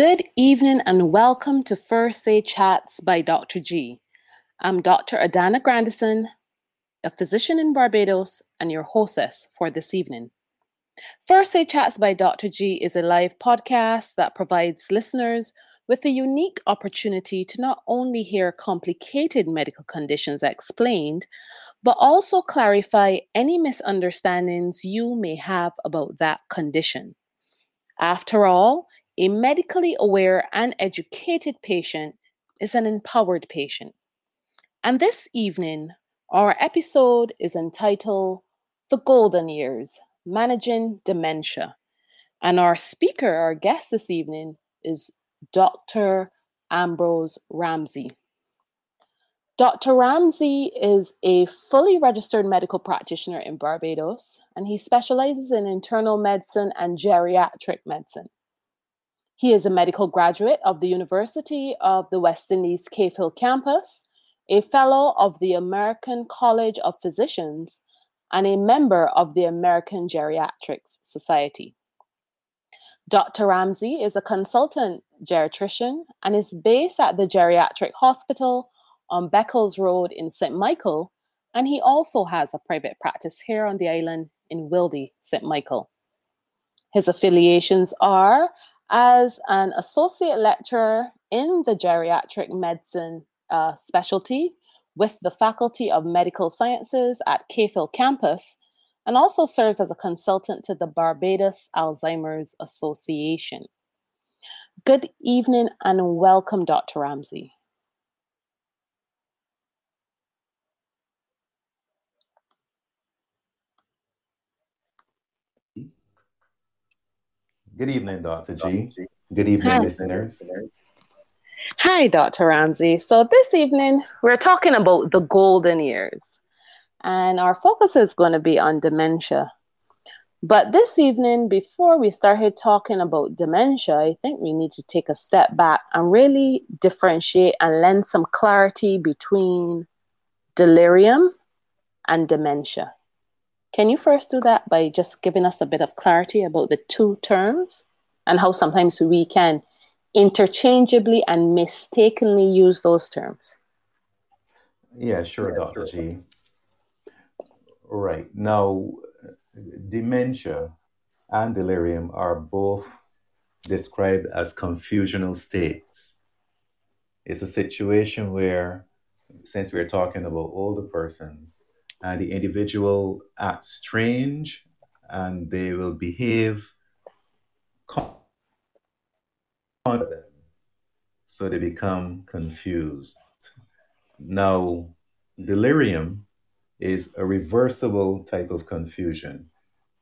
Good evening and welcome to First Say Chats by Dr. G. I'm Dr. Adana Grandison, a physician in Barbados and your hostess for this evening. First Say Chats by Dr. G is a live podcast that provides listeners with a unique opportunity to not only hear complicated medical conditions explained, but also clarify any misunderstandings you may have about that condition. After all, a medically aware and educated patient is an empowered patient. And this evening, our episode is entitled The Golden Years Managing Dementia. And our speaker, our guest this evening, is Dr. Ambrose Ramsey. Dr. Ramsey is a fully registered medical practitioner in Barbados, and he specializes in internal medicine and geriatric medicine. He is a medical graduate of the University of the West Indies Cave Hill campus, a fellow of the American College of Physicians, and a member of the American Geriatrics Society. Dr. Ramsey is a consultant geriatrician and is based at the Geriatric Hospital on Beckles Road in St. Michael, and he also has a private practice here on the island in Wildy, St. Michael. His affiliations are as an associate lecturer in the geriatric medicine uh, specialty with the Faculty of Medical Sciences at Cave campus, and also serves as a consultant to the Barbados Alzheimer's Association. Good evening and welcome, Dr. Ramsey. Good evening, Dr. G. Good evening, Hi. listeners. Hi, Dr. Ramsey. So, this evening we're talking about the golden years, and our focus is going to be on dementia. But this evening, before we started talking about dementia, I think we need to take a step back and really differentiate and lend some clarity between delirium and dementia. Can you first do that by just giving us a bit of clarity about the two terms and how sometimes we can interchangeably and mistakenly use those terms? Yeah, sure, Dr. G. Right. Now, dementia and delirium are both described as confusional states. It's a situation where, since we're talking about older persons, and the individual acts strange and they will behave so they become confused. Now, delirium is a reversible type of confusion.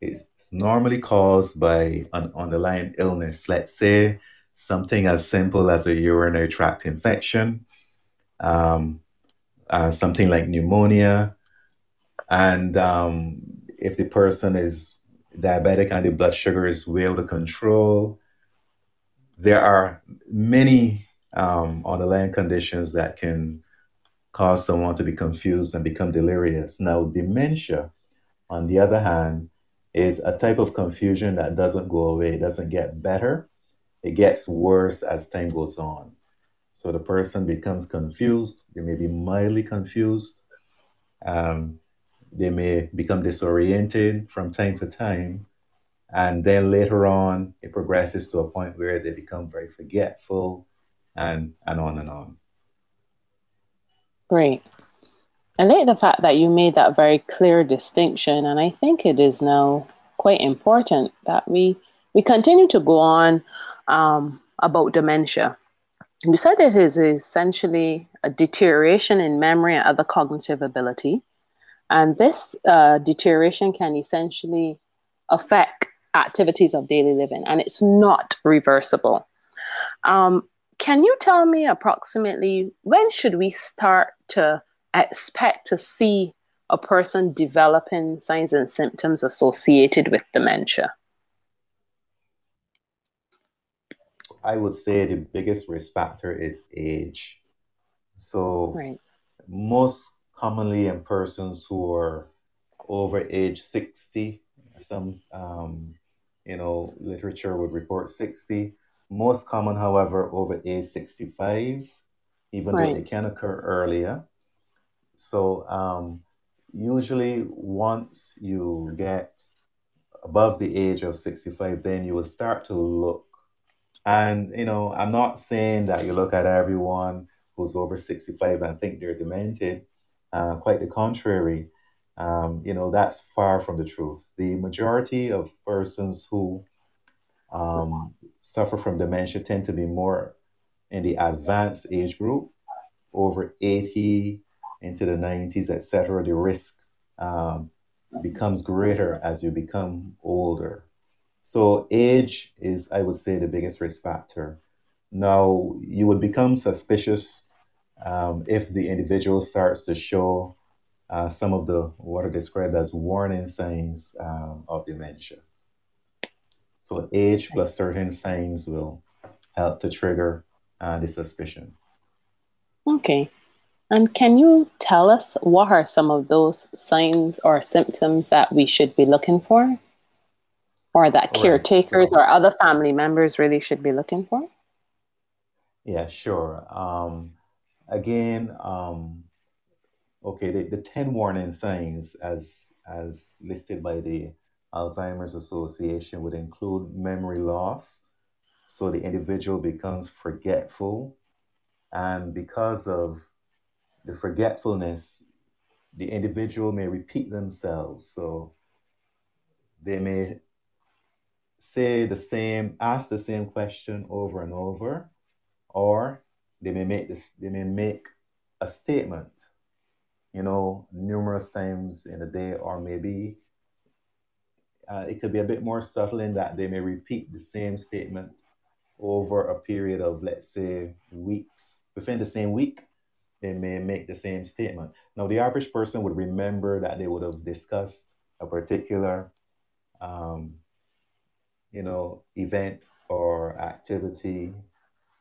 It's normally caused by an underlying illness, let's say something as simple as a urinary tract infection, um, uh, something like pneumonia, and um, if the person is diabetic and the blood sugar is well of control, there are many um, underlying conditions that can cause someone to be confused and become delirious. Now, dementia, on the other hand, is a type of confusion that doesn't go away, it doesn't get better, it gets worse as time goes on. So the person becomes confused, they may be mildly confused. Um, they may become disoriented from time to time. And then later on, it progresses to a point where they become very forgetful and, and on and on. Great. I like the fact that you made that very clear distinction. And I think it is now quite important that we, we continue to go on um, about dementia. You said it is essentially a deterioration in memory and other cognitive ability and this uh, deterioration can essentially affect activities of daily living, and it's not reversible. Um, can you tell me approximately when should we start to expect to see a person developing signs and symptoms associated with dementia? I would say the biggest risk factor is age. So right. most commonly in persons who are over age 60. Some, um, you know, literature would report 60, Most common, however, over age 65, even though Right. it can occur earlier. So, um, usually, once you get above the age of 65, then you will start to look. And, you know, I'm not saying that you look at everyone who's over 65 and think they're demented. Uh, quite the contrary. Um, you know, that's far from the truth. The majority of persons who um, suffer from dementia tend to be more in the advanced age group, over 80 into the 90s, etc. The risk um, becomes greater as you become older. So, age is, I would say, the biggest risk factor. Now, you would become suspicious um, if the individual starts to show uh, some of the what are described as warning signs um, of dementia. So, age plus certain signs will help to trigger uh, the suspicion. Okay. And can you tell us what are some of those signs or symptoms that we should be looking for? Or that All right. caretakers So, or other family members really should be looking for? yeah, sure. Um, again, um, okay, the, the 10 warning signs as as listed by the Alzheimer's Association would include memory loss. So the individual becomes forgetful, and because of the forgetfulness, the individual may repeat themselves. So they may say the same, ask the same question over and over, or they may make this, they may make a statement, you know, numerous times in a day, or maybe uh, it could be a bit more subtle in that they may repeat the same statement over a period of, let's say, weeks. Within the same week, they may make the same statement. Now, the average person would remember that they would have discussed a particular, um, you know, event or activity,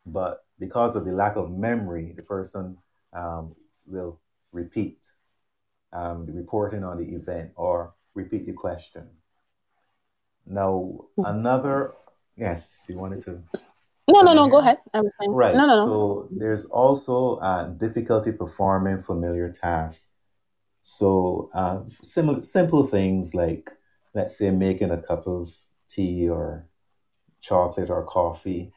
but because of the lack of memory, the person um, will repeat um, the reporting on the event or repeat the question. Now, another, yes, you wanted to No, no, no, go ahead. I was saying, no, Right. no, no. So there's also uh, difficulty performing familiar tasks. So uh, simple, simple things like, let's say, making a cup of tea or chocolate or coffee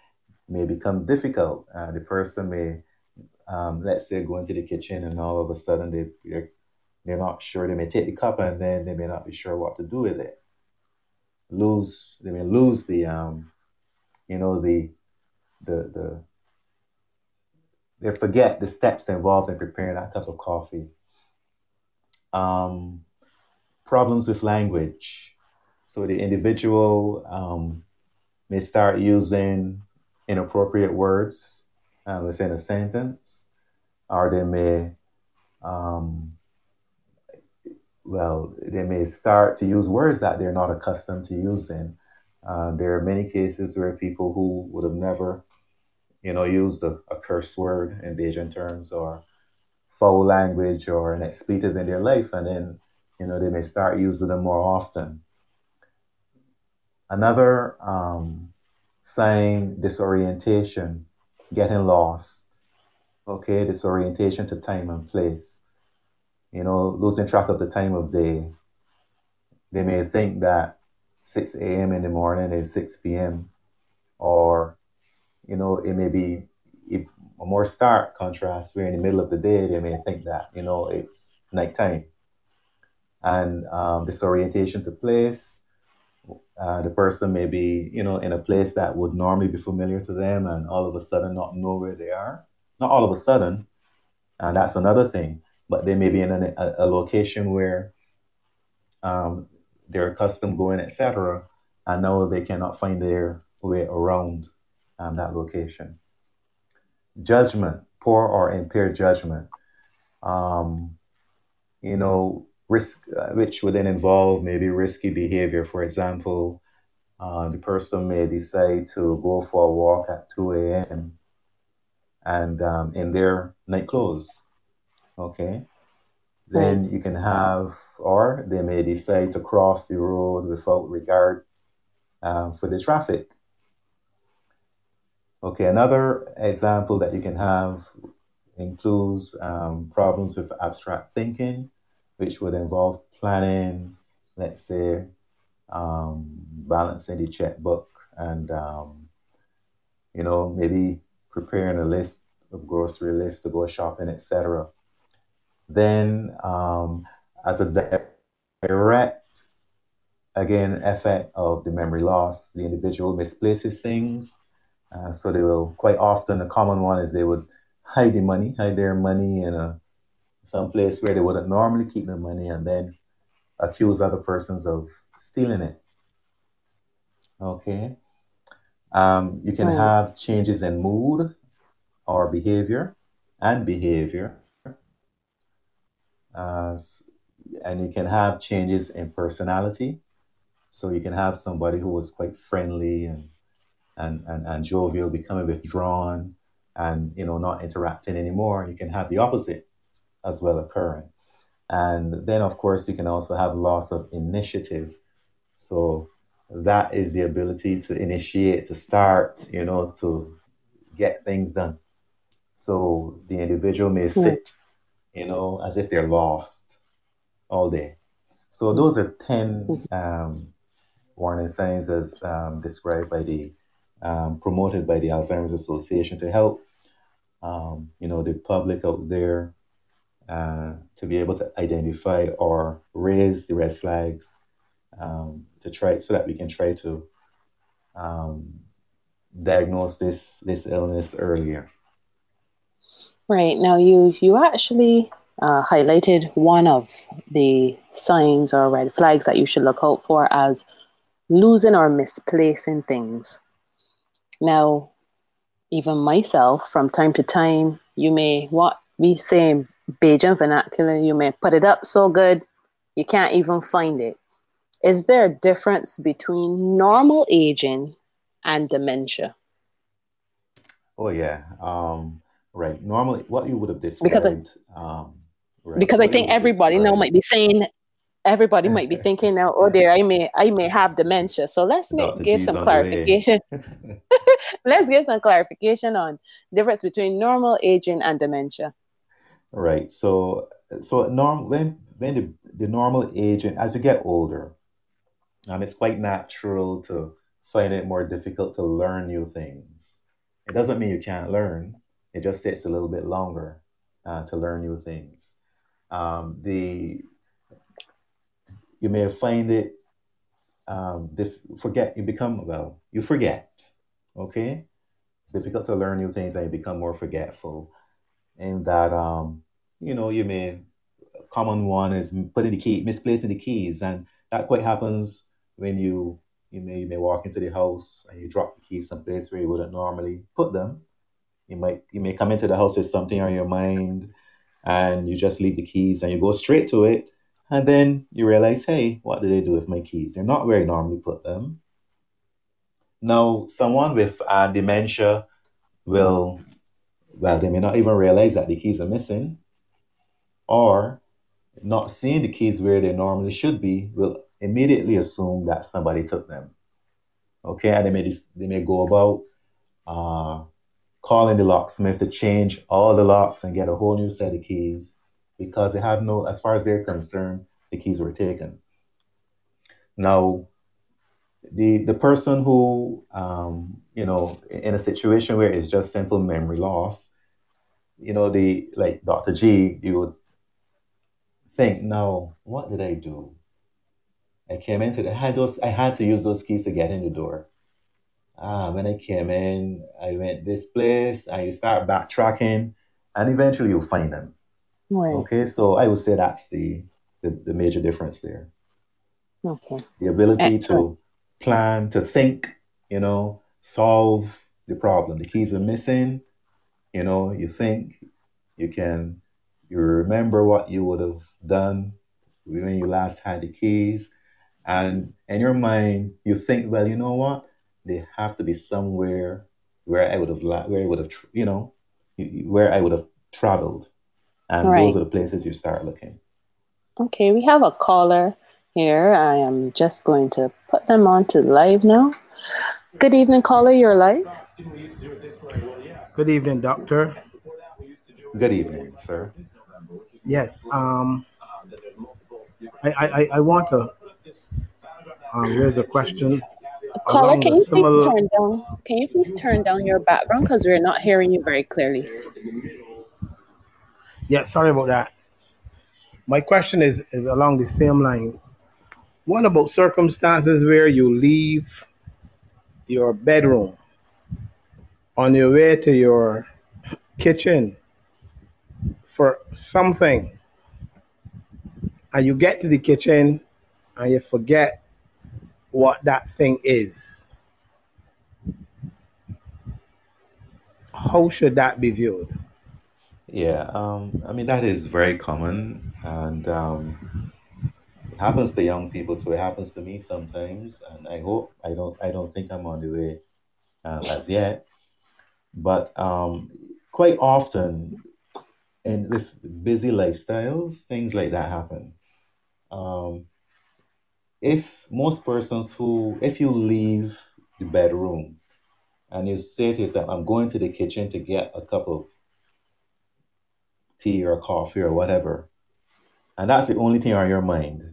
may become difficult. Uh, the person may, um, let's say, go into the kitchen and all of a sudden they, they're, they're not sure. They may take the cup and then they may not be sure what to do with it. Lose, they may lose the, um, you know, the, the, the, they forget the steps involved in preparing that cup of coffee. Um, problems with language. So the individual um, may start using inappropriate words uh, within a sentence, or they may, um, well, they may start to use words that they're not accustomed to using. Uh, there are many cases where people who would have never, you know, used a, a curse word in Bajan terms or foul language or an expletive in their life, and then, you know, they may start using them more often. Another um, sign disorientation, getting lost. Okay, disorientation to time and place. You know, losing track of the time of day. They may think that 6 a.m. in the morning is 6 p.m. Or, you know, it may be a more stark contrast where in the middle of the day they may think that, you know, it's nighttime. And um, disorientation to place, uh, the person may be, you know, in a place that would normally be familiar to them and all of a sudden not know where they are. Not all of a sudden, and that's another thing, but they may be in a, a, location where um, they're accustomed going, etc., and now they cannot find their way around um, that location. Judgment, poor or impaired judgment. Um, you know, risk, uh, which would then involve maybe risky behavior. For example, uh, the person may decide to go for a walk at 2 a.m. and um, in their night clothes. Okay. Then you can have, or they may decide to cross the road without regard um, for the traffic. Okay, another example that you can have includes um, problems with abstract thinking, which would involve planning, let's say, um, balancing the checkbook and, um, you know, maybe preparing a list of grocery list to go shopping, etc. Then, um, as a direct, again, effect of the memory loss, the individual misplaces things. Uh, so they will quite often, a common one is they would hide the money, hide their money in a some place where they wouldn't normally keep the money, and then accuse other persons of stealing it. Okay. Um, you can Right. have changes in mood or behavior and behavior. Uh, and you can have changes in personality. So you can have somebody who was quite friendly and, and, and, and jovial becoming withdrawn and you know not interacting anymore. You can have the opposite as well occurring. And then of course you can also have loss of initiative. So that is the ability to initiate, to start, you know, to get things done. So the individual may sit, you know, as if they're lost all day. So those are 10 Mhm. um, warning signs as um, described by the, um, promoted by the Alzheimer's Association to help, um, you know, the public out there uh, to be able to identify or raise the red flags um, to try so that we can try to um, diagnose this this illness earlier. Right. Now you you actually uh, highlighted one of the signs or red flags that you should look out for as losing or misplacing things. Now, even myself, from time to time, you may what we say Bajan vernacular, you may put it up so good you can't even find it. Is there a difference between normal aging and dementia? Oh yeah, um, right. Normally, what you would have Because described, um, right? because I What think everybody now might be saying everybody might be thinking now, oh dear, I may I may have dementia. So let's make, give G's some on the way. clarification. let's give some clarification on difference between normal aging and dementia. Right. So, so norm when when the, the normal aging as you get older, um, it's quite natural to find it more difficult to learn new things. It doesn't mean you can't learn. It just takes a little bit longer uh, to learn new things. Um, the you may find it um, dif- forget you become well you forget. Okay, it's difficult to learn new things and you become more forgetful. In that um, you know you may common one is putting the key, misplacing the keys, and that quite happens when you you may you may walk into the house and you drop the keys someplace where you wouldn't normally put them. You might you may come into the house with something on your mind, and you just leave the keys and you go straight to it, and then you realize, hey, what did I do with my keys? They're not where I normally put them. Now, someone with uh, dementia will well, they may not even realize that the keys are missing, or not seeing the keys where they normally should be, will immediately assume that somebody took them. Okay, and they may they may go about uh, calling the locksmith to change all the locks and get a whole new set of keys because they have no, as far as they're concerned, the keys were taken. Now, the the person who um, you know in a situation where it's just simple memory loss, you know, the like Dr. G, you would think, no, what did I do? I came into the, I had those, I had to use those keys to get in the door. Ah, when I came in, I went this place, and you start backtracking, and eventually you'll find them. Right. Okay, so I would say that's the the, the major difference there. Okay. The ability Excellent. to plan, to think, you know, solve the problem. The keys are missing, you know, you think, you can, you remember what you would have done when you last had the keys, and in your mind, you think, well, you know what? They have to be somewhere where I would have, where I would have, you know, where I would have traveled, and those are the places you start looking. Okay, we have a caller here. I am just going to put them on to live now. Good evening, caller. You're live. Good evening, doctor. Good evening, sir. Yes. Um, I, I, I want to um, raise a question. Caller, can you similar... please turn down? Can you please turn down your background because we're not hearing you very clearly. Yeah, sorry about that. My question is is along the same line. What about circumstances where you leave your bedroom on your way to your kitchen for something and you get to the kitchen and you forget what that thing is. How should that be viewed? Yeah, um, I mean that is very common, and um, happens to young people too. It happens to me sometimes, and I hope I don't. I don't think I'm on the way uh, as yet, but um, quite often, and with busy lifestyles, things like that happen. Um, if most persons who, if you leave the bedroom and you say to yourself, I'm going to the kitchen to get a cup of tea or coffee or whatever, and that's the only thing on your mind,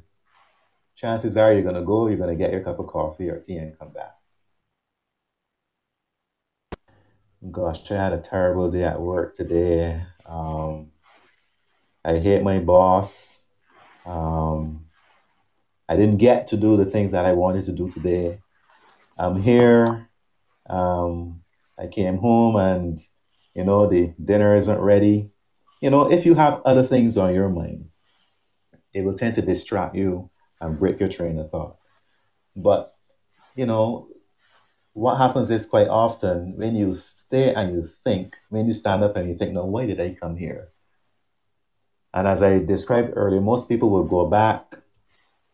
chances are you're going to go, you're going to get your cup of coffee or tea and come back. Gosh, I had a terrible day at work today. Um, I hate my boss. Um, I didn't get to do the things that I wanted to do today. I'm here. Um, I came home and, you know, the dinner isn't ready. You know, if you have other things on your mind, it will tend to distract you and break your train of thought. But, you know, what happens is quite often when you stay and you think, when you stand up and you think, no, why did I come here? And as I described earlier, most people will go back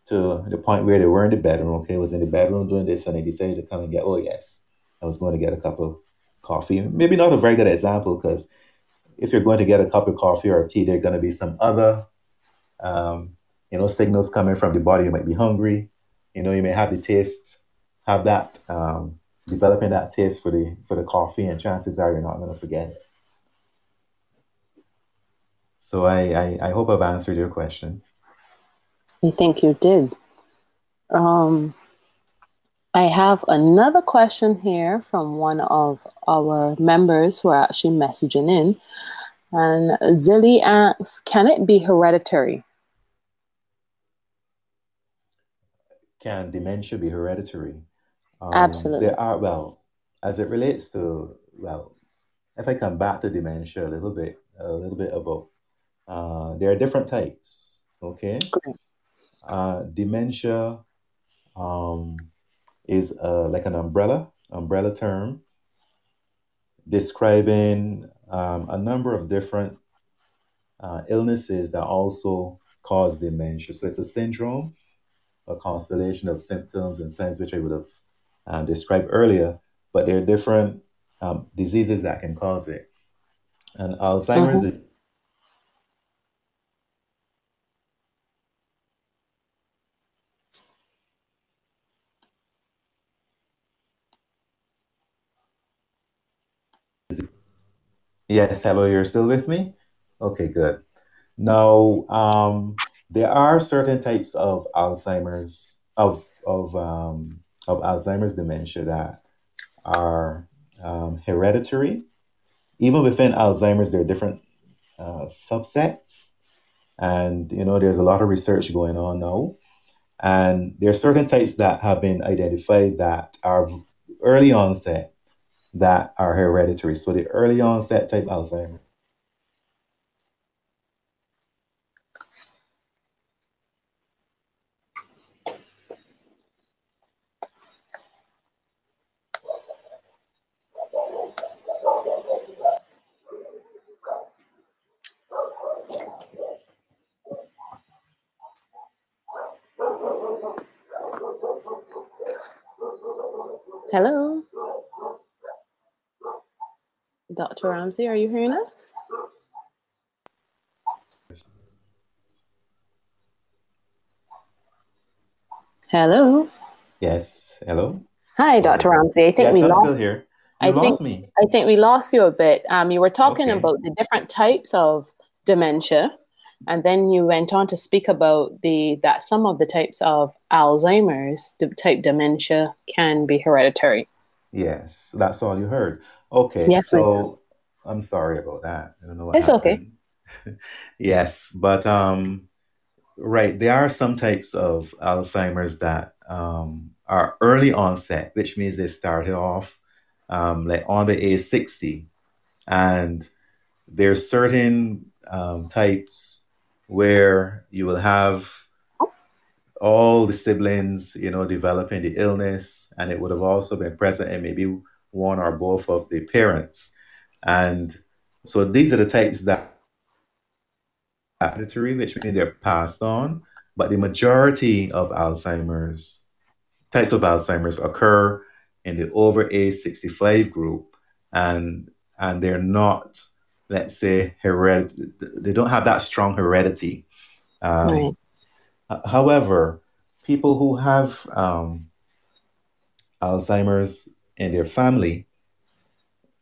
to the point where they were in the bedroom. Okay, was in the bedroom doing this, and they decided to come and get. Oh yes, I was going to get a cup of coffee. Maybe not a very good example because if you're going to get a cup of coffee or tea, there are going to be some other, um, you know, signals coming from the body. You might be hungry. You know, you may have the taste, have that um, developing that taste for the for the coffee, and chances are you're not going to forget it. So I, I, I hope I've answered your question. I think you did. Um, I have another question here from one of our members who are actually messaging in. And Zilly asks Can it be hereditary? Can dementia be hereditary? Um, Absolutely. There are, well, as it relates to, well, if I come back to dementia a little bit, a little bit about, uh, there are different types, okay? Great. Uh, dementia um, is uh, like an umbrella umbrella term describing um, a number of different uh, illnesses that also cause dementia. So it's a syndrome, a constellation of symptoms and signs which I would have uh, described earlier, but there are different um, diseases that can cause it. And Alzheimer's mm-hmm. Yes, hello, you're still with me? Okay, good. Now, um, there are certain types of Alzheimer's of of um, of Alzheimer's dementia that are um, hereditary. Even within Alzheimer's, there are different uh, subsets, and you know there's a lot of research going on now. And there are certain types that have been identified that are early onset that are hereditary. So the early onset type Alzheimer's. Hello. Dr. Ramsey, are you hearing us? Hello. Yes. Hello. Hi, Dr. Ramsey. I think yes, we I'm lost. still here. You I lost think me. I think we lost you a bit. Um, you were talking Okay. about the different types of dementia, and then you went on to speak about the that some of the types of Alzheimer's the type dementia can be hereditary. Yes, that's all you heard. Okay, Yes, so I'm sorry about that. I don't know what It's okay. Yes, but um, right, there are some types of Alzheimer's that um, are early onset, which means they started off um, like on the age 60, and there's certain um, types where you will have all the siblings, you know, developing the illness, and it would have also been present in maybe one or both of the parents. And so these are the types that are hereditary, which means they're passed on. But the majority of Alzheimer's types of Alzheimer's occur in the over age 65 group, and and they're not, let's say, hered. They don't have that strong heredity. Um, Right. However, people who have um, Alzheimer's in their family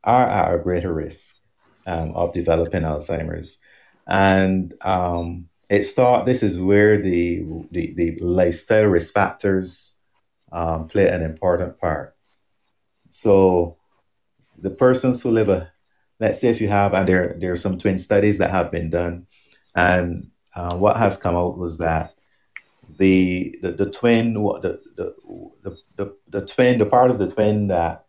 are at a greater risk um, of developing Alzheimer's, and um, it's thought this is where the the, the lifestyle risk factors um, play an important part. So the persons who live a, let's say if you have, and there there are some twin studies that have been done, and uh, what has come out was that the the, the twin the, the the the the twin the part of the twin that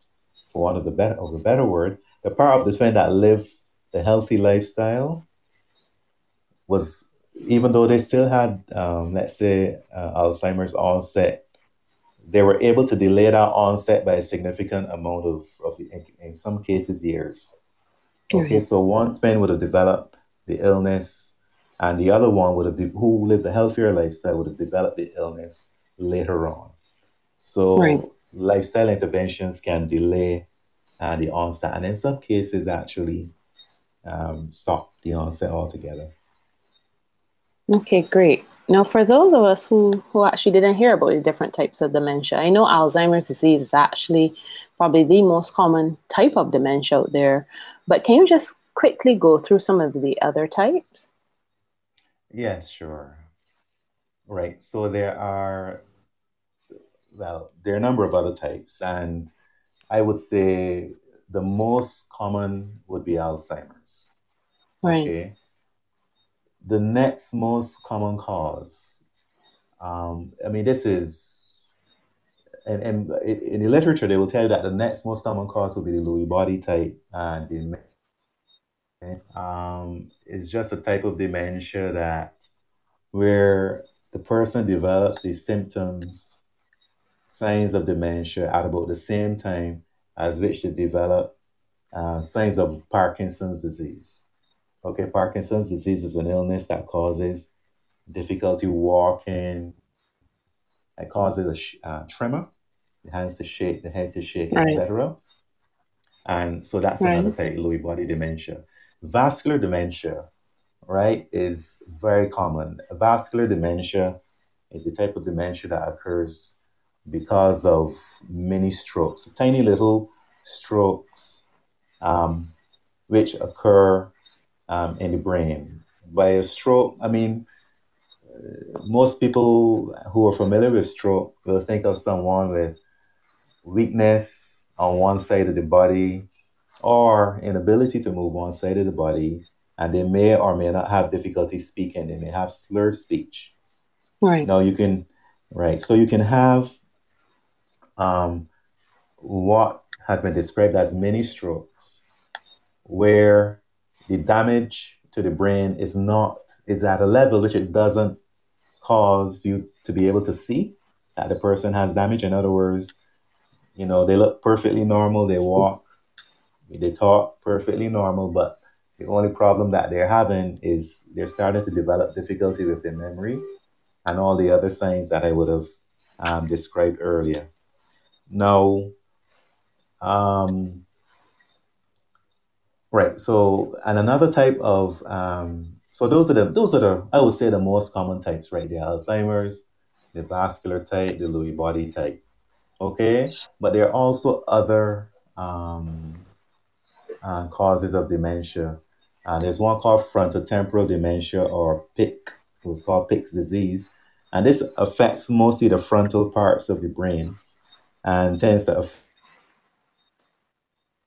for want of the better of a better word the part of the twin that lived the healthy lifestyle was even though they still had um, let's say uh, alzheimer's onset they were able to delay that onset by a significant amount of, of in, in some cases years. Okay so one twin would have developed the illness and the other one would have de- who lived a healthier lifestyle would have developed the illness later on. Right. Lifestyle interventions can delay uh, the onset and in some cases actually um, stop the onset altogether Okay, great. Now, for those of us who who actually didn't hear about the different types of dementia, I know Alzheimer's disease is actually probably the most common type of dementia out there. But can you just quickly go through some of the other types? yes sure right so there are well there are a number of other types and i would say the most common would be alzheimer's. Right. okay? The next most common cause um, i mean this is and, and in the literature they will tell you that the next most common cause will be the lewy body type and the um, is just a type of dementia that where the person develops these symptoms signs of dementia at about the same time as which they develop uh, signs of parkinson's disease. Okay parkinson's disease is an illness that causes difficulty walking. It causes a sh- uh, tremor the hands to shake the head to shake Right. etc and so that's Right. another type lewy body dementia. Vascular dementia right is very common. Vascular dementia is the type of dementia that occurs because of many strokes tiny little strokes um, which occur um, in the brain by a stroke i mean most people who are familiar with stroke will think of someone with weakness on one side of the body or inability to move one side of the body, and they may or may not have difficulty speaking. They may have slurred speech. Right. Now you can, right? So you can have um, what has been described as mini strokes, where the damage to the brain is not is at a level which it doesn't cause you to be able to see that the person has damage. In other words, you know they look perfectly normal, they walk, they talk perfectly normal, but the only problem that they're having is they're starting to develop difficulty with their memory and all the other signs that I would have um, described earlier. Now, um, right. So, and another type of um, so those are the those are the I would say the most common types, right? The Alzheimer's, the vascular type, the Lewy body type. Okay, but there are also other um, uh, causes of dementia. Uh, there's one called frontotemporal dementia or Pick. It was called Pick's disease. And this affects mostly the frontal parts of the brain and tends to affect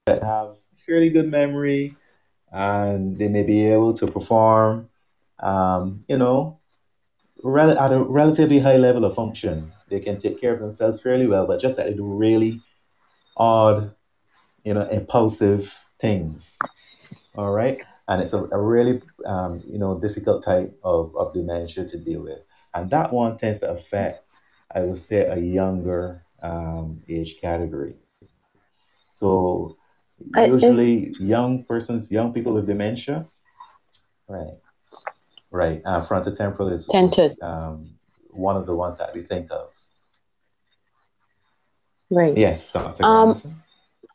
have fairly good memory and they may be able to perform, um, you know, rel- at a relatively high level of function. They can take care of themselves fairly well, but just that they do really odd, you know, impulsive things. All right. And it's a, a really, um, you know, difficult type of, of dementia to deal with. And that one tends to affect, I would say, a younger um, age category. So usually young persons, young people with dementia, right, right. Uh, frontotemporal is, is um, one of the ones that we think of. Right. Yes, Dr. Um,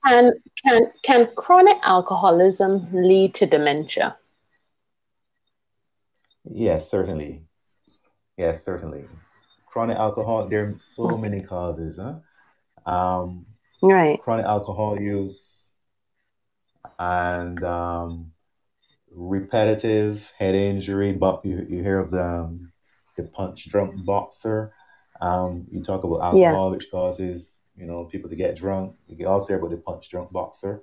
can can can chronic alcoholism lead to dementia? Yes, certainly. Yes, certainly. Chronic alcohol. There are so many causes, huh? Um, right. Chronic alcohol use and um, repetitive head injury. But you, you hear of the um, the punch drunk boxer. Um, you talk about alcohol, yeah. which causes you know, people to get drunk. You can also hear about the punch drunk boxer.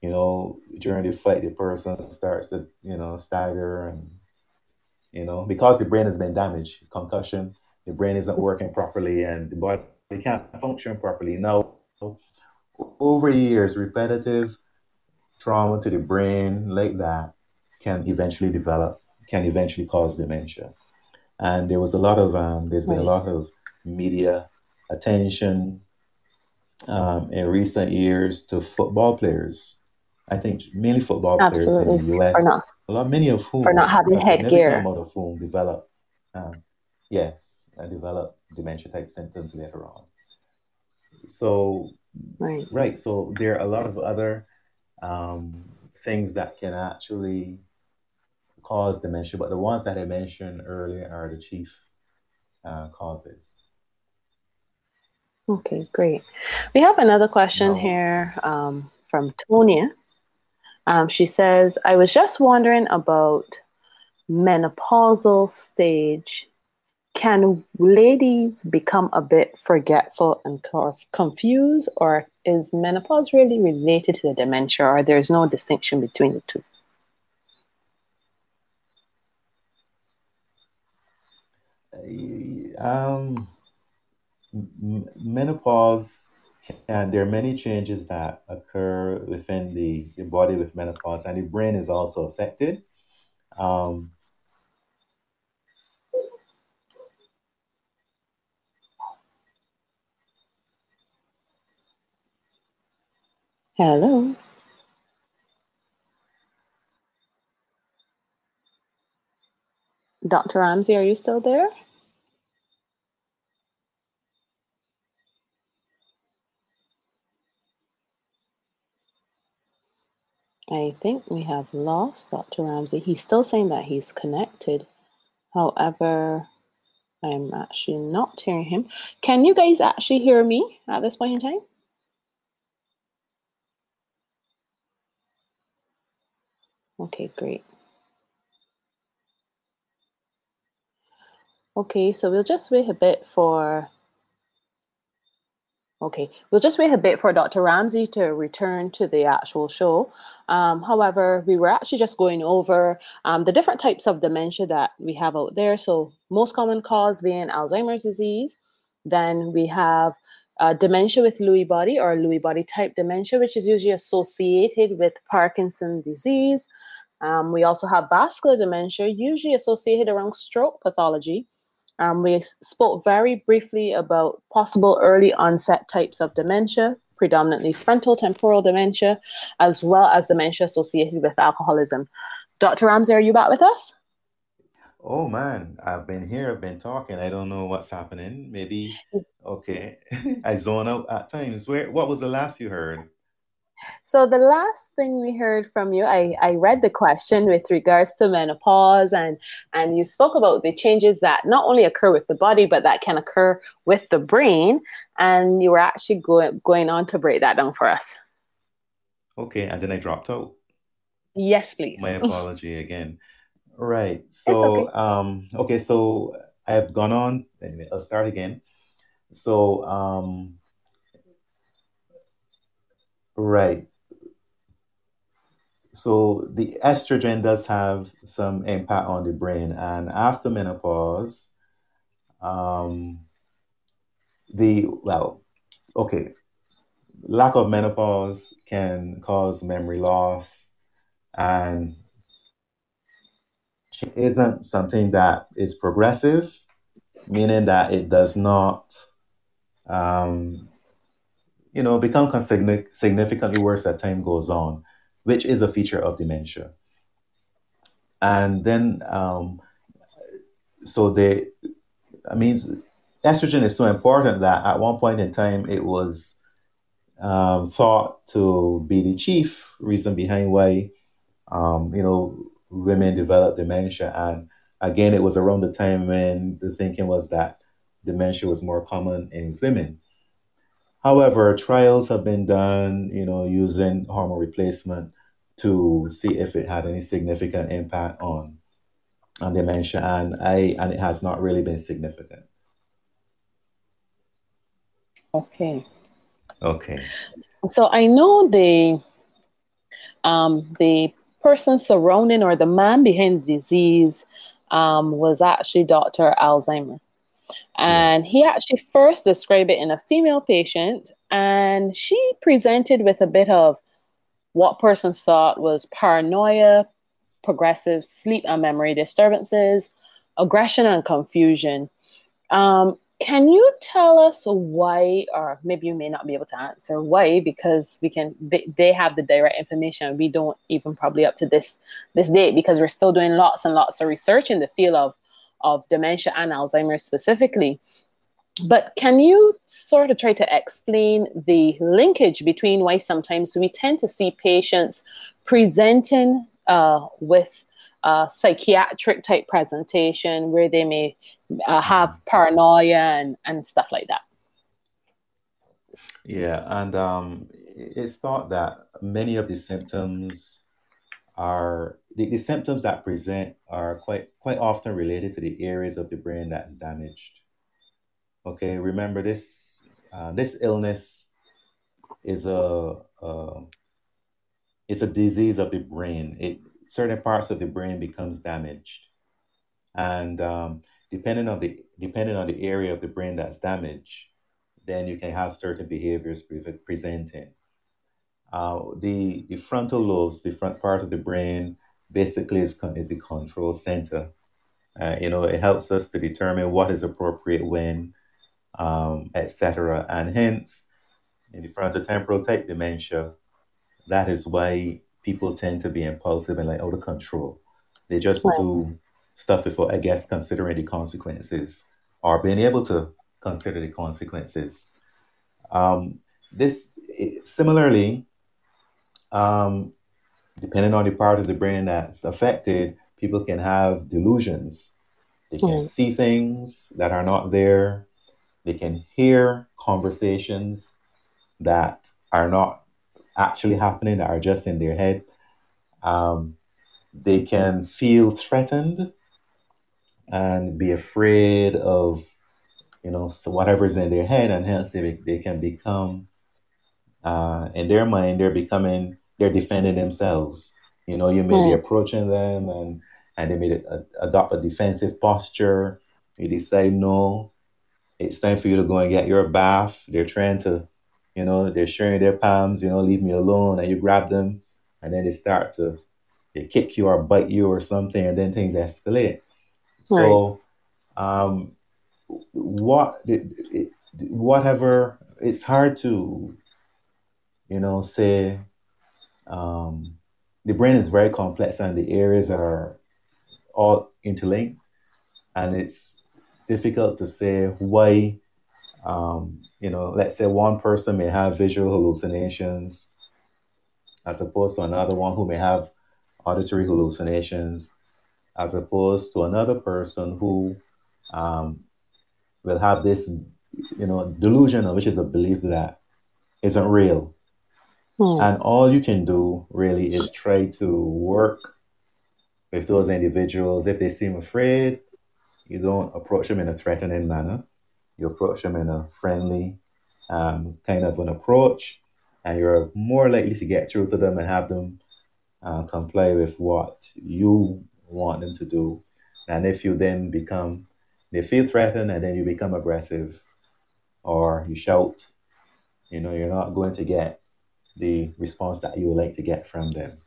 You know, during the fight, the person starts to, you know, stagger and, you know, because the brain has been damaged, concussion, the brain isn't working properly and the body can't function properly. Now, over years, repetitive trauma to the brain like that can eventually develop, can eventually cause dementia. And there was a lot of, um, there's been a lot of media attention um, in recent years to football players. I think mainly football Absolutely. players in the U.S. not, a lot, many of whom for not having headgear. amount of whom develop, um, yes, I develop dementia type symptoms later on. So, right, right. So there are a lot of other um, things that can actually cause dementia, but the ones that I mentioned earlier are the chief uh, causes. Okay, great. We have another question no. here um, from Tonia. Um, she says, I was just wondering about menopausal stage. Can ladies become a bit forgetful and confused, or is menopause really related to the dementia, or there's no distinction between the two? Um, menopause and there are many changes that occur within the, the body with menopause and the brain is also affected um, hello dr ramsey are you still there I think we have lost Dr. Ramsey. He's still saying that he's connected. However, I'm actually not hearing him. Can you guys actually hear me at this point in time? Okay, great. Okay, so we'll just wait a bit for Okay, we'll just wait a bit for Dr. Ramsey to return to the actual show. Um, however, we were actually just going over um, the different types of dementia that we have out there. So, most common cause being Alzheimer's disease. Then we have uh, dementia with Lewy body or Lewy body type dementia, which is usually associated with Parkinson's disease. Um, we also have vascular dementia, usually associated around stroke pathology. Um, we spoke very briefly about possible early onset types of dementia, predominantly frontal temporal dementia, as well as dementia associated with alcoholism. Dr. Ramsey, are you back with us? Oh man, I've been here, I've been talking. I don't know what's happening. Maybe okay. I zone out at times. Where what was the last you heard? So the last thing we heard from you, I, I read the question with regards to menopause and and you spoke about the changes that not only occur with the body, but that can occur with the brain. And you were actually going going on to break that down for us. Okay, and then I dropped out. Yes, please. My apology again. Right. So, okay. um, okay, so I have gone on. Anyway, I'll start again. So, um, right. So the estrogen does have some impact on the brain, and after menopause, um, the well, okay, lack of menopause can cause memory loss and isn't something that is progressive, meaning that it does not, um, you know, become significantly worse as time goes on, which is a feature of dementia. And then, um, so they, I mean, estrogen is so important that at one point in time it was um, thought to be the chief reason behind why, um, you know, women develop dementia. And again, it was around the time when the thinking was that dementia was more common in women. However, trials have been done, you know, using hormone replacement to see if it had any significant impact on on dementia, and I and it has not really been significant. Okay. Okay. So I know the um, the person surrounding or the man behind the disease um, was actually Dr. Alzheimer. And Yes. he actually first described it in a female patient, and she presented with a bit of what persons thought was paranoia, progressive sleep and memory disturbances, aggression and confusion. Um, can you tell us why, or maybe you may not be able to answer why, because we can they, they have the direct information. We don't even probably up to this this date because we're still doing lots and lots of research in the field of of dementia and Alzheimer's specifically. But can you sort of try to explain the linkage between why sometimes we tend to see patients presenting uh, with a psychiatric type presentation where they may uh, have paranoia and, and stuff like that? Yeah, and um, it's thought that many of the symptoms are the, the symptoms that present are quite quite often related to the areas of the brain that's damaged. Okay, remember this uh, this illness is a, a it's a disease of the brain. It certain parts of the brain becomes damaged, and um, depending on the depending on the area of the brain that's damaged, then you can have certain behaviors pre- presenting. Uh, the the frontal lobes, the front part of the brain, basically is con- is the control center. Uh, you know, it helps us to determine what is appropriate when, um, etc. And hence, in the frontotemporal type dementia, that is why people tend to be impulsive and like out of control. They just Right. do stuff before, I guess, considering the consequences or being able to consider the consequences. Um, this similarly, um, depending on the part of the brain that's affected, people can have delusions. They can Mhm. see things that are not there. They can hear conversations that are not actually happening, that are just in their head. Um, they can feel threatened and be afraid of, you know, so whatever's in their head, and hence they, they can become, uh, in their mind, they're becoming, they're defending themselves. You know, you may be Hmm. approaching them and, and they may a- adopt a defensive posture. You decide, no, it's time for you to go and get your bath. They're trying to, you know, they're sharing their palms, you know, leave me alone. And you grab them and then they start to they kick you or bite you or something, and then things escalate. Right. So, um, what, it, whatever, it's hard to, you know, say um, the brain is very complex and the areas are all interlinked, and it's difficult to say why Um, you know, let's say one person may have visual hallucinations as opposed to another one who may have auditory hallucinations, as opposed to another person who um, will have this, you know, delusion, which is a belief that isn't real. Hmm. And all you can do really is try to work with those individuals. If they seem afraid, you don't approach them in a threatening manner. You approach them in a friendly um, kind of an approach, and you're more likely to get through to them and have them uh, comply with what you want them to do. And if you then become, they feel threatened, and then you become aggressive or you shout, you know, you're not going to get the response that you would like to get from them.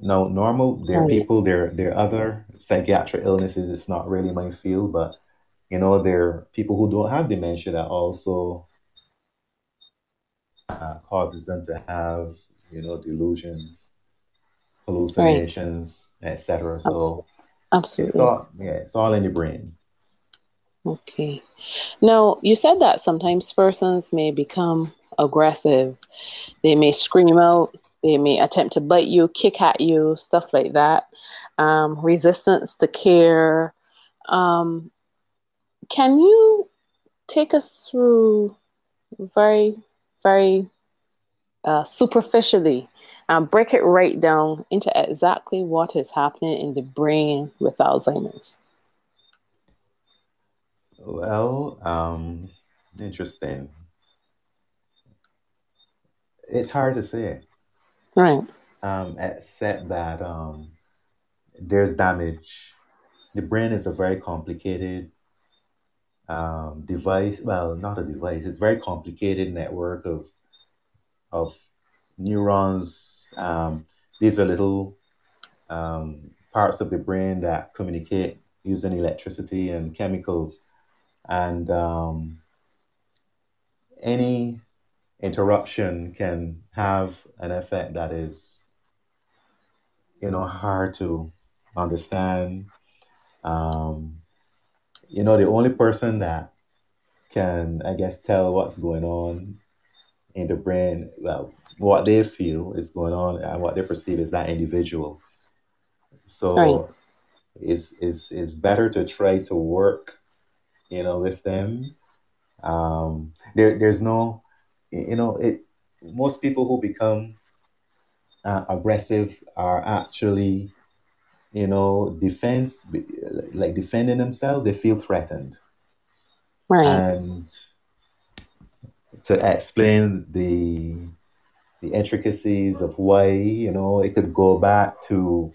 No, normal. There are people. There, there are other psychiatric illnesses. It's not really my field, but you know, there are people who don't have dementia that also uh, causes them to have, you know, delusions, hallucinations, right. etc. So, absolutely, it's all yeah, it's all in the brain. Okay. Now, you said that sometimes persons may become aggressive. They may scream out, they may attempt to bite you, kick at you, stuff like that. Um, resistance to care. Um, can you take us through very, very uh, superficially and break it right down into exactly what is happening in the brain with Alzheimer's? Well, um, interesting. It's hard to say. Right. Um, except that um, there's damage. The brain is a very complicated um, device. Well, not a device. It's a very complicated network of of neurons. Um, these are little um, parts of the brain that communicate using electricity and chemicals and um, any interruption can have an effect that is you know hard to understand um, you know the only person that can i guess tell what's going on in the brain well what they feel is going on and what they perceive is that individual so right. it's, it's, it's better to try to work you know, with them. Um, there, there's no, you know, it. Most people who become uh, aggressive are actually, you know, defense, like defending themselves. They feel threatened, right? And to explain the the intricacies of why, you know, it could go back to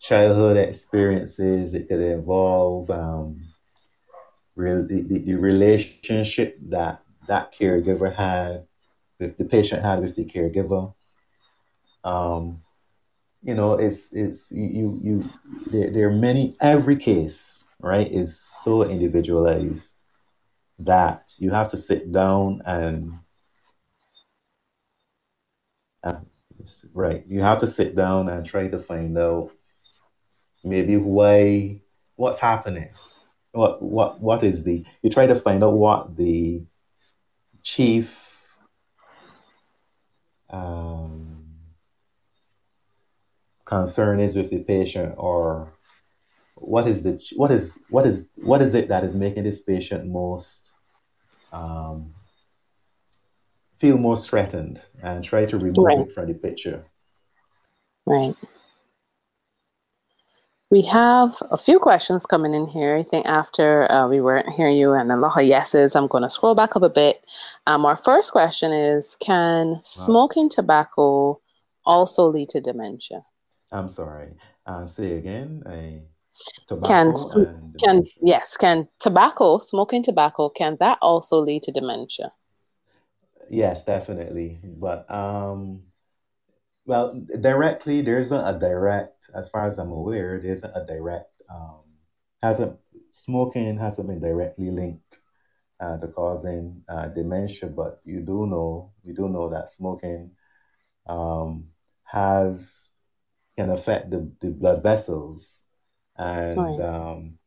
childhood experiences. It could involve um, the, the relationship that that caregiver had with the patient had with the caregiver. Um, you know, it's it's you you there, there are many every case right is so individualized that you have to sit down and uh, right you have to sit down and try to find out maybe why what's happening. What what what is the you try to find out what the chief um, concern is with the patient or what is the what is what is what is it that is making this patient most um, feel most threatened and try to remove right. it from the picture right we have a few questions coming in here. I think after uh, we weren't hearing you and a lot of yeses, I'm going to scroll back up a bit. Um, our first question is Can smoking tobacco also lead to dementia? I'm sorry. Um, say again. Can can yes can tobacco smoking tobacco can that also lead to dementia? Yes definitely but um well, directly, there isn't a direct, as far as I'm aware, there isn't a direct, um, hasn't, smoking hasn't been directly linked uh, to causing uh, dementia, but you do know, we do know that smoking um, has, can affect the, the blood vessels and right. um,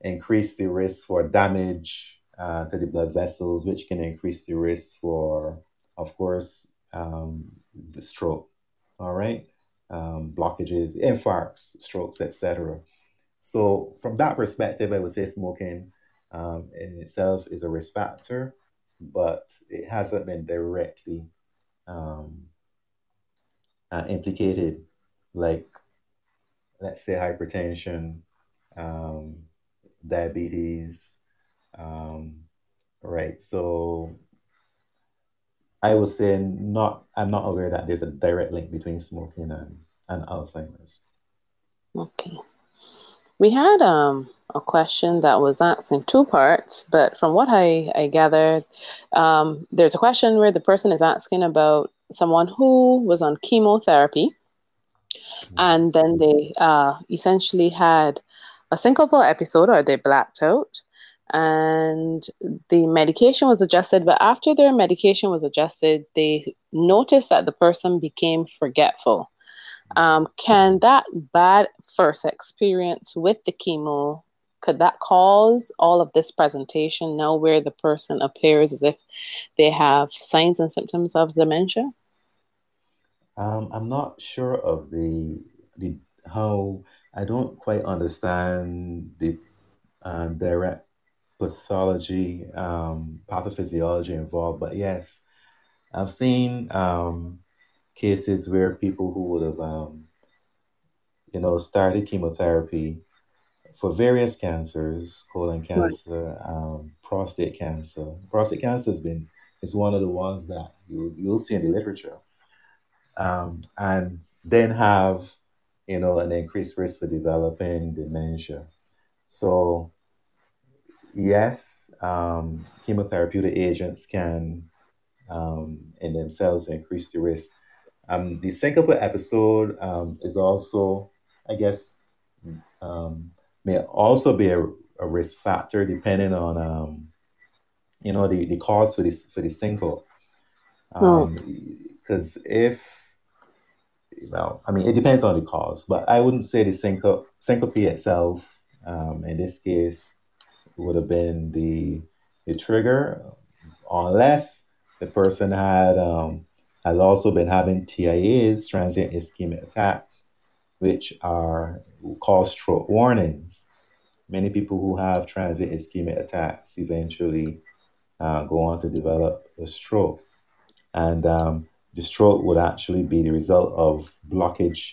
increase the risk for damage uh, to the blood vessels, which can increase the risk for, of course, um, the stroke all right, um, blockages, infarcts, strokes, etc. So from that perspective, I would say smoking um, in itself is a risk factor but it hasn't been directly um, uh, implicated, like let's say hypertension, um, diabetes, um, right? So I would say not. I'm not aware that there's a direct link between smoking and, and Alzheimer's. Okay. We had um, a question that was asked in two parts, but from what I, I gathered, um, there's a question where the person is asking about someone who was on chemotherapy. And then they uh, essentially had a syncopal episode or they blacked out and the medication was adjusted but after their medication was adjusted they noticed that the person became forgetful. Um, can that bad first experience with the chemo could that cause all of this presentation now where the person appears as if they have signs and symptoms of dementia? Um, I'm not sure of the the how I don't quite understand the uh, direct pathology, um, pathophysiology involved, but yes, I've seen um, cases where people who would have, um, you know, started chemotherapy for various cancers, colon cancer, um, prostate cancer. Prostate cancer has been is one of the ones that you you'll see in the literature, um, and then have you know an increased risk for developing dementia. So yes, um, chemotherapeutic agents can um, in themselves increase the risk um, the syncopal episode um, is also, I guess, um, may also be a, a, risk factor depending on, um, you know, the, the cause for this for the syncope. Because um, if, well, I mean, it depends on the cause, but I wouldn't say the syncope syncope itself, um, in this case, would have been the the trigger, unless the person had um, has also been having TIAs, transient ischemic attacks, which are called stroke warnings. Many people who have transient ischemic attacks eventually uh, go on to develop a stroke. And um, the stroke would actually be the result of blockage,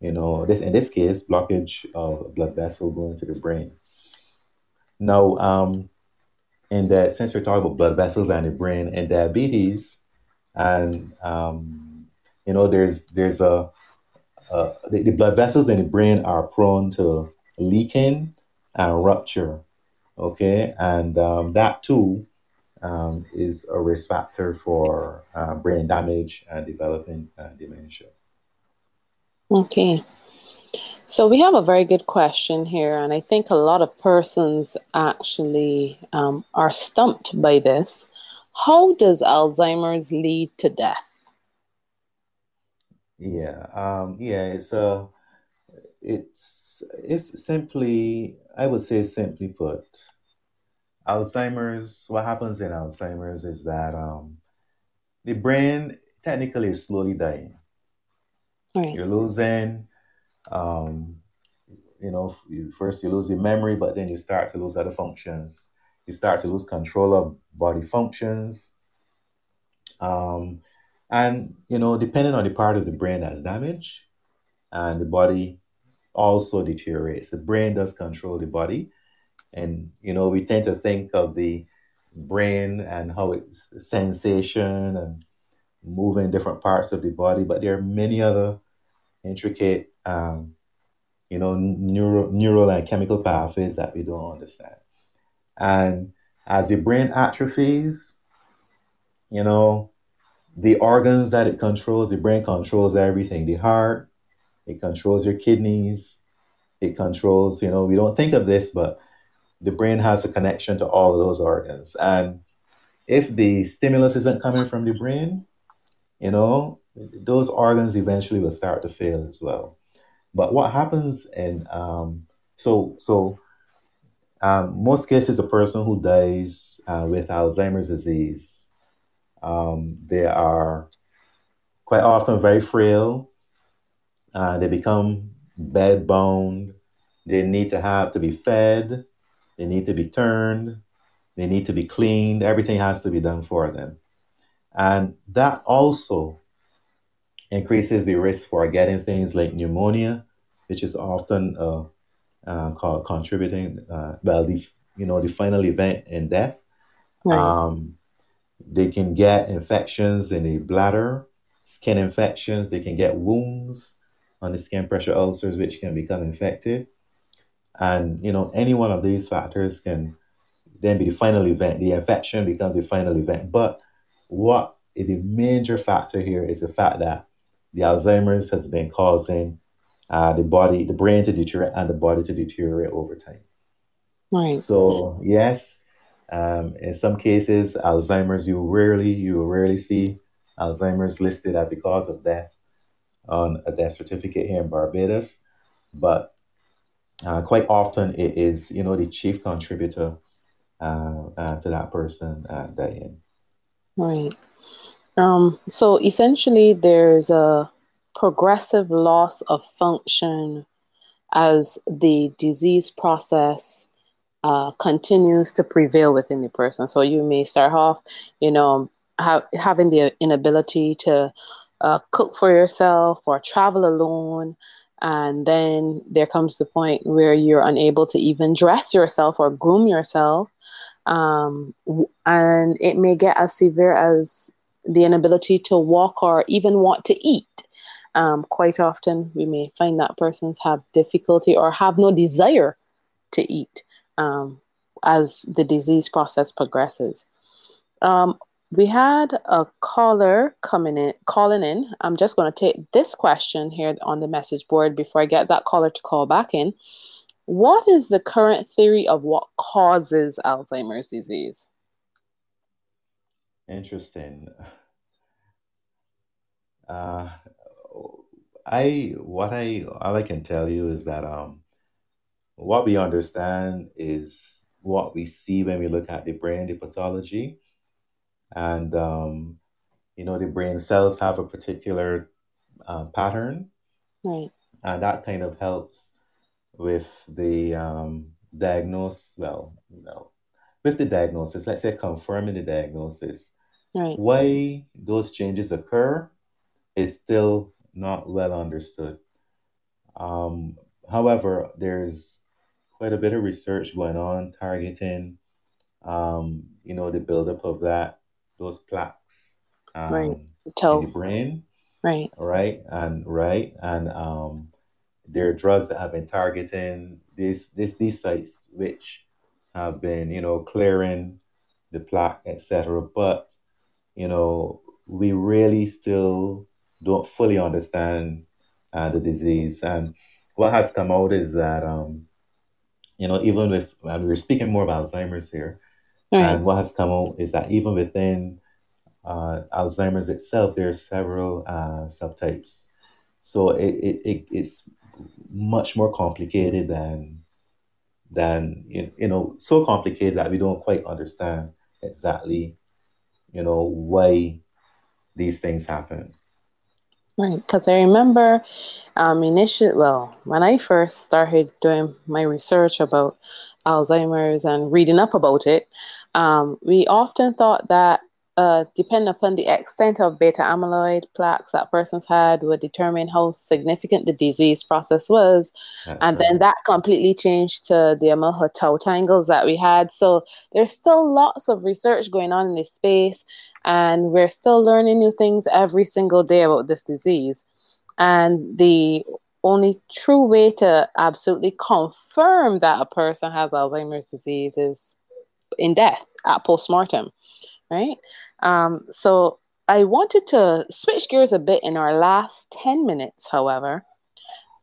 you know, this in this case, blockage of a blood vessel going to the brain. Now, um, in that since we're talking about blood vessels and the brain and diabetes, and um, you know there's there's a, a the, the, blood vessels in the brain are prone to leaking and rupture okay and um, that too um, is a risk factor for uh, brain damage and developing uh, dementia. Okay. So we have a very good question here and i think a lot of persons actually um, are stumped by this. How does Alzheimer's lead to death? Yeah, um, yeah, it's a, uh, it's if simply, I would say simply put, Alzheimer's. What happens in Alzheimer's is that um, the brain technically is slowly dying. Right. You're losing, um, you know, first you lose your memory, but then you start to lose other functions you start to lose control of body functions. Um, and, you know, depending on the part of the brain that's damaged, and the body also deteriorates. The brain does control the body. And, you know, we tend to think of the brain and how it's sensation and moving different parts of the body, but there are many other intricate, um, you know, neural, neural and chemical pathways that we don't understand. And as the brain atrophies, you know, the organs that it controls, the brain controls everything the heart, it controls your kidneys, it controls, you know, we don't think of this, but the brain has a connection to all of those organs. And if the stimulus isn't coming from the brain, you know, those organs eventually will start to fail as well. But what happens in um, so so um, most cases, a person who dies uh, with Alzheimer's disease, um, they are quite often very frail. Uh, they become bed bound. They need to have to be fed. They need to be turned. They need to be cleaned. Everything has to be done for them. And that also increases the risk for getting things like pneumonia, which is often uh, uh, called contributing, uh, well, the, you know, the final event in death. Right. Um, they can get infections in the bladder, skin infections. They can get wounds on the skin pressure ulcers, which can become infected. And, you know, any one of these factors can then be the final event. The infection becomes the final event. But what is the major factor here is the fact that the Alzheimer's has been causing uh, the body, the brain to deteriorate and the body to deteriorate over time. Right. So yes, um, in some cases, Alzheimer's you rarely you rarely see Alzheimer's listed as a cause of death on a death certificate here in Barbados, but uh, quite often it is you know the chief contributor uh, uh, to that person uh, dying. Right. Um, so essentially, there's a progressive loss of function as the disease process uh, continues to prevail within the person. So you may start off, you know, ha- having the inability to uh, cook for yourself or travel alone. And then there comes the point where you're unable to even dress yourself or groom yourself. Um, and it may get as severe as the inability to walk or even want to eat. Um, quite often, we may find that persons have difficulty or have no desire to eat um, as the disease process progresses. Um, we had a caller coming in, calling in. I'm just going to take this question here on the message board before I get that caller to call back in. What is the current theory of what causes Alzheimer's disease? Interesting. Uh, I what I all I can tell you is that um what we understand is what we see when we look at the brain, the pathology, and um, you know the brain cells have a particular uh, pattern, Right. and that kind of helps with the um, diagnose. Well, well, with the diagnosis, let's say confirming the diagnosis. Right. Why those changes occur is still not well understood. Um, however, there's quite a bit of research going on targeting, um, you know, the buildup of that those plaques Right. um, in the brain, Right. right? And right, and um, there are drugs that have been targeting this this these sites, which have been, you know, clearing the plaque, etc. But you know, we really still don't fully understand uh, the disease. And what has come out is that, um, you know, even with, and we're speaking more about Alzheimer's here, Right. and what has come out is that even within uh, Alzheimer's itself, there are several uh, subtypes. So it, it, it, it's much more complicated than, than you you know, so complicated that we don't quite understand exactly, you know, why these things happen. Right. Because I remember um, initially, well, when I first started doing my research about Alzheimer's and reading up about it, um, we often thought that uh, depending upon the extent of beta amyloid plaques that persons had would determine how significant the disease process was. That's And then that completely changed to the amount of tau tangles that we had. So there's still lots of research going on in this space, and we're still learning new things every single day about this disease. And the only true way to absolutely confirm that a person has Alzheimer's disease is in death at postmortem, right? Um, so I wanted to switch gears a bit in our last 10 minutes, however.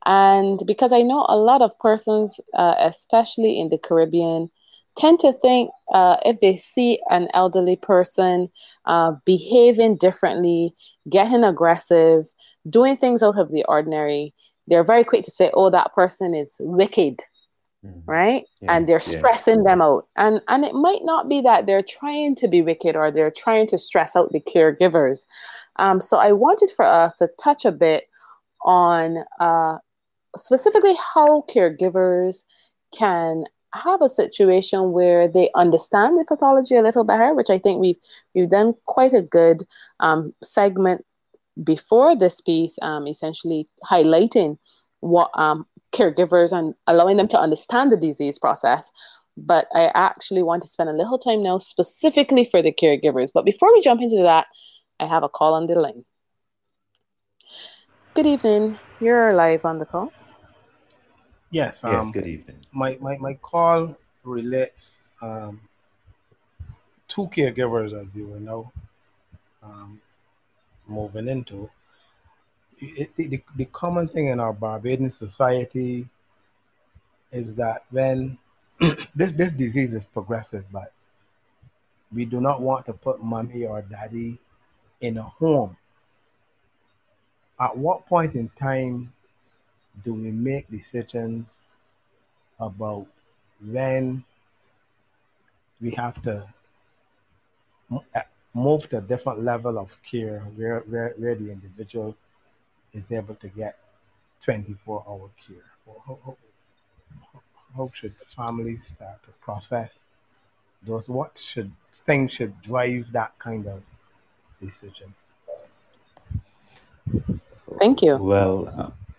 And because I know a lot of persons, uh, especially in the Caribbean, tend to think uh, if they see an elderly person uh, behaving differently, getting aggressive, doing things out of the ordinary, they're very quick to say, oh, that person is wicked, Mhm. right? And they're Yes, yes. stressing them out. And, and it might not be that they're trying to be wicked or they're trying to stress out the caregivers. Um, so I wanted for us to touch a bit on uh, specifically how caregivers can have a situation where they understand the pathology a little better, which I think we've we've done quite a good um, segment before this piece, um, essentially highlighting what um, caregivers and allowing them to understand the disease process. But I actually want to spend a little time now specifically for the caregivers. But before we jump into that, I have a call on the line. Good evening. You're live on the call. Yes. Um, yes. Good evening. My my, my call relates um, two caregivers, as you will know, um, moving into. It, the, the common thing in our Barbadian society is that when this this disease is progressive, but we do not want to put mommy or daddy in a home. At what point in time do we make decisions about when we have to move to a different level of care where, where, where the individual is able to get 24 hour care? How, how, how should families start to process those? What should things should drive that kind of decision? Thank you. Well,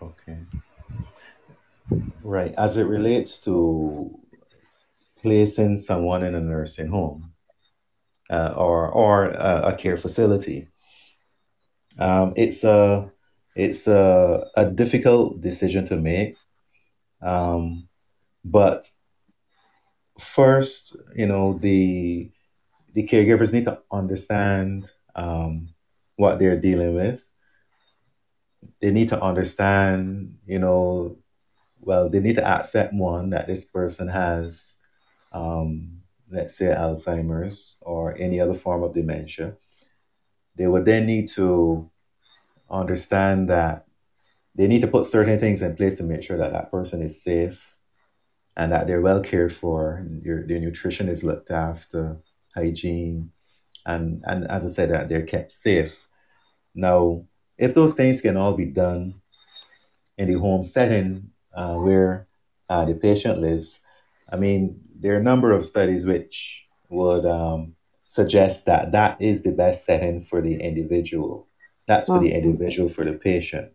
uh, okay. Right. As it relates to placing someone in a nursing home uh, or or a, a, care facility, um, it's a it's a, a difficult decision to make. Um, but first, you know, the the caregivers need to understand um, what they're dealing with. They need to understand, you know, well, they need to accept one that this person has, um, let's say, Alzheimer's or any other form of dementia. They would then need to understand that they need to put certain things in place to make sure that that person is safe and that they're well cared for, their, their nutrition is looked after, hygiene, and, and as I said, that they're kept safe. Now, if those things can all be done in the home setting uh, where uh, the patient lives, I mean, there are a number of studies which would um, suggest that that is the best setting for the individual. That's for the individual, for the patient,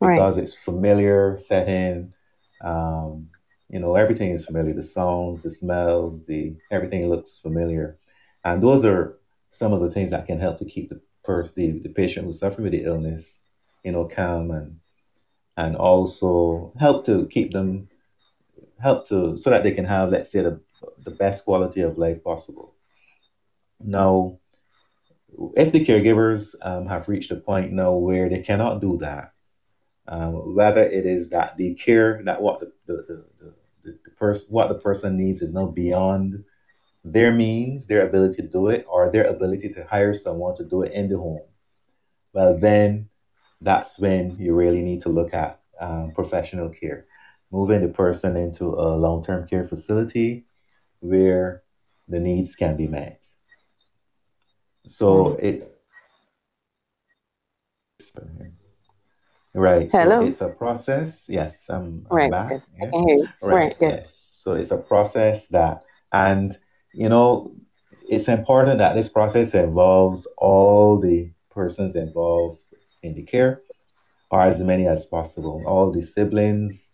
because right. it's familiar setting. Um, you know, everything is familiar. The sounds, the smells, the everything looks familiar, and those are some of the things that can help to keep the person, the, the patient who's suffering with the illness, you know, calm and and also help to keep them help to so that they can have let's say the, the best quality of life possible. Now if the caregivers um, have reached a point now where they cannot do that um, whether it is that the care that what the, the, the, the, the person what the person needs is now beyond their means their ability to do it or their ability to hire someone to do it in the home well then that's when you really need to look at um, professional care, moving the person into a long term care facility where the needs can be met. So it's right. Hello. So it's a process. Yes, I'm, I'm right. back. Yeah. Right. right. Yes. So it's a process that, and you know, it's important that this process involves all the persons involved in the care, or as many as possible. All the siblings,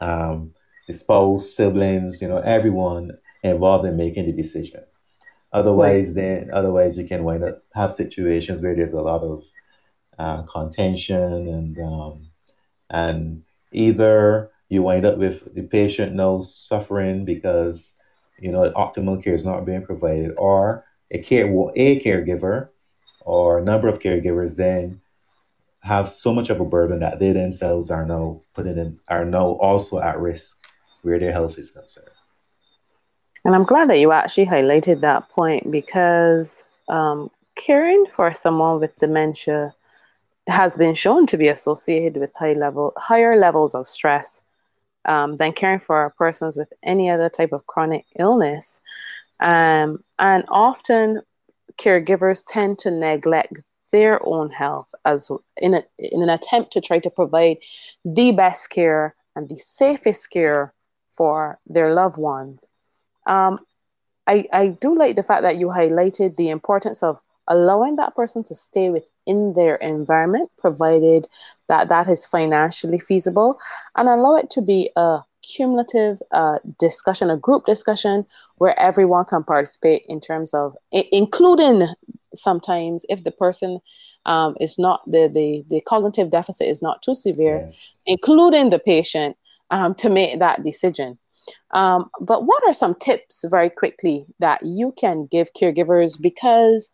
um, the spouse, siblings, you know, everyone involved in making the decision. Otherwise, right. then otherwise you can wind up have situations where there's a lot of uh, contention and um, and either you wind up with the patient now suffering because you know optimal care is not being provided, or a care well, a caregiver or a number of caregivers then have so much of a burden that they themselves are now putting in are now also at risk where their health is concerned. And I'm glad that you actually highlighted that point because um, caring for someone with dementia has been shown to be associated with high level higher levels of stress um, than caring for persons with any other type of chronic illness. Um, and often caregivers tend to neglect their own health as in, a, in an attempt to try to provide the best care and the safest care for their loved ones. Um, I, I do like the fact that you highlighted the importance of allowing that person to stay within their environment, provided that that is financially feasible, and allow it to be a cumulative uh, discussion, a group discussion where everyone can participate in terms of, I- including sometimes if the person um, is not the, the the cognitive deficit is not too severe, Yes. including the patient um, to make that decision. Um, but what are some tips very quickly that you can give caregivers because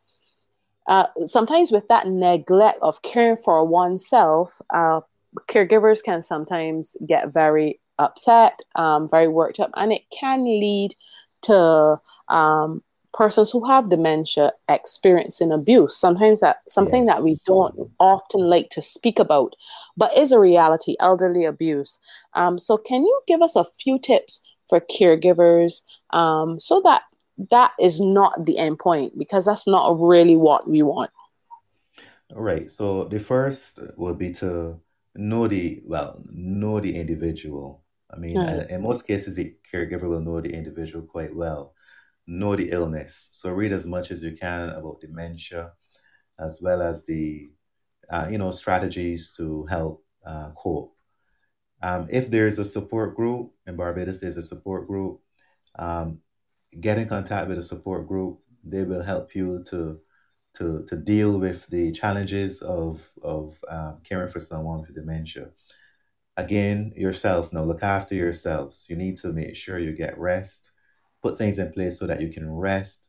uh, sometimes with that neglect of caring for oneself, uh, caregivers can sometimes get very upset, um, very worked up, and it can lead to um, persons who have dementia experiencing abuse. Sometimes that something that we don't often like to speak about, but is a reality: elderly abuse. Um, so, can you give us a few tips for caregivers um, so that that is not the end point because that's not really what we want. All right. So the first would be to know the well, know the individual. I mean, uh, in most cases, the caregiver will know the individual quite well, know the illness. So read as much as you can about dementia, as well as the uh, you know strategies to help uh, cope. Um, if there's a support group in Barbados, there's a support group. Um, get in contact with a support group. They will help you to to to deal with the challenges of of um, caring for someone with dementia. Again, yourself. Now, look after yourselves. You need to make sure you get rest. Put things in place so that you can rest.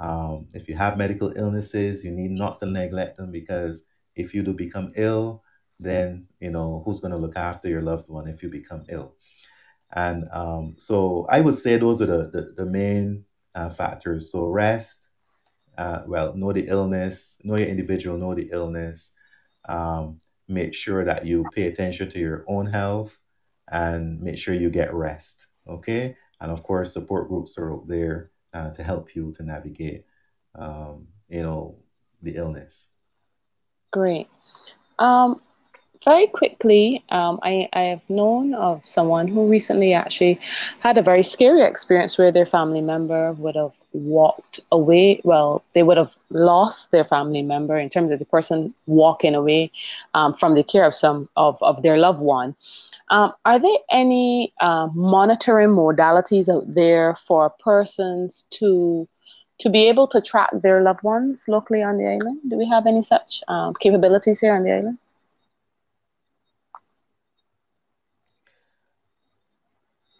Um, if you have medical illnesses, you need not to neglect them because if you do become ill, then you know who's going to look after your loved one if you become ill. And um, so I would say those are the, the, the main uh, factors. So rest, uh, well, know the illness, know your individual, know the illness. Um, make sure that you pay attention to your own health and make sure you get rest. Okay. And of course, support groups are out there uh, to help you to navigate, um, you know, the illness. Great. Um, very quickly, um, I, I have known of someone who recently actually had a very scary experience where their family member would have walked away. Well, they would have lost their family member in terms of the person walking away um, from the care of some of, of their loved one. Um, are there any uh, monitoring modalities out there for persons to to be able to track their loved ones locally on the island? Do we have any such um, capabilities here on the island?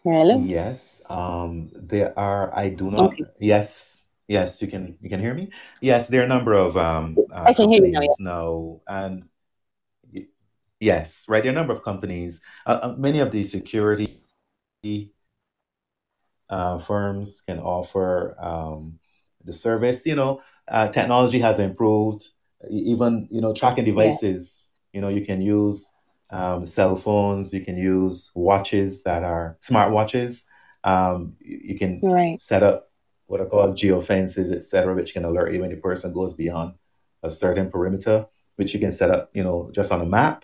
Hello. Yes, um, there are. I do not. Okay, Yes, yes, you can you can hear me. Yes, there are a number of um, uh, I can hear you now. Yeah. now, and y- yes, right, there are a number of companies. Uh, uh, many of the security uh, firms can offer um, the service. You know, uh, technology has improved. Even you know, tracking Yeah. devices. You know, you can use um, cell phones. You can use watches that are smart watches. Um, you, can Right. set up what are called geofences, etc., which can alert you when the person goes beyond a certain perimeter, which you can set up. You know, just on a map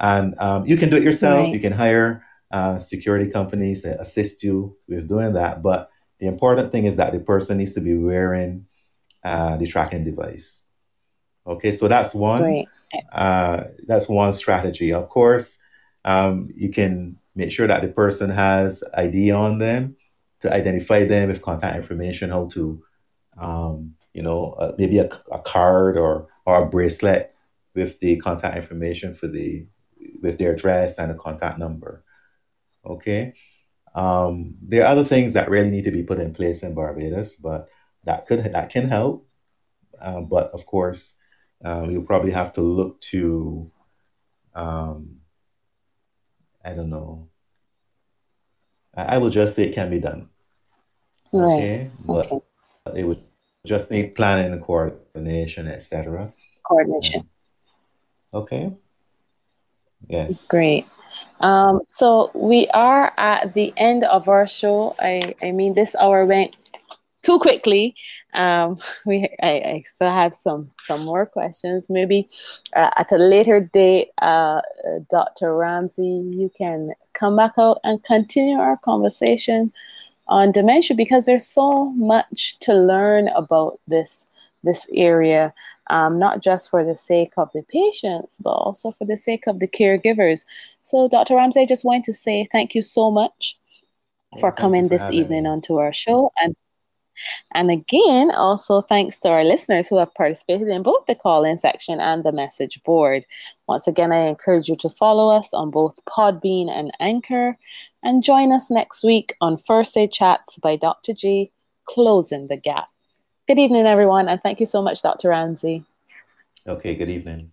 and um, you can do it yourself. You can hire uh, security companies to assist you with doing that. But the important thing is that the person needs to be wearing uh, the tracking device. Okay, so that's one. Uh, that's one strategy. Of course, um, you can make sure that the person has ID on them to identify them with contact information, how to, um, you know, uh, maybe a, a card or or a bracelet with the contact information for the with their address and a contact number. Okay. Um, there are other things that really need to be put in place in Barbados, but that could that can help. Uh, but of course, um, you'll probably have to look to um, I don't know. I, I will just say it can be done. Right. Okay, but Okay. it would just need planning and coordination, etc. Coordination. Okay, yes. Great. Um, so we are at the end of our show. I, I mean, this hour went too quickly. Um, we, I, I still have some, some more questions. Maybe uh, at a later date, uh, uh, Dr. Ramsey, you can come back out and continue our conversation on dementia because there's so much to learn about this this area, um, not just for the sake of the patients, but also for the sake of the caregivers. So, Dr. Ramsey, I just want to say thank you so much for coming for this evening me. onto our show and and again, also thanks to our listeners who have participated in both the call in section and the message board. Once again, I encourage you to follow us on both Podbean and Anchor and join us next week on First Aid Chats by Dr. G, Closing the Gap. Good evening, everyone, and thank you so much, Dr. Ramsey. Okay, good evening.